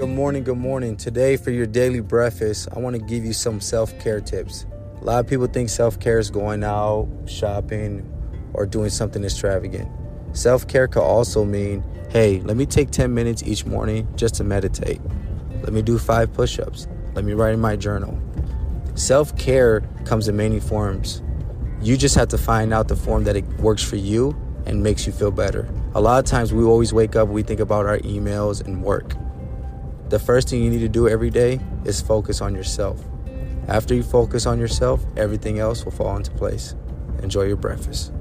Good morning, good morning. Today, for your daily breakfast, I want to give you some self care tips. A lot of people think self care is going out, shopping, or doing something extravagant. Self care could also mean hey, let me take 10 minutes each morning just to meditate. Let me do five push ups. Let me write in my journal. Self care comes in many forms. You just have to find out the form that it works for you and makes you feel better. A lot of times we always wake up, we think about our emails and work. The first thing you need to do every day is focus on yourself. After you focus on yourself, everything else will fall into place. Enjoy your breakfast.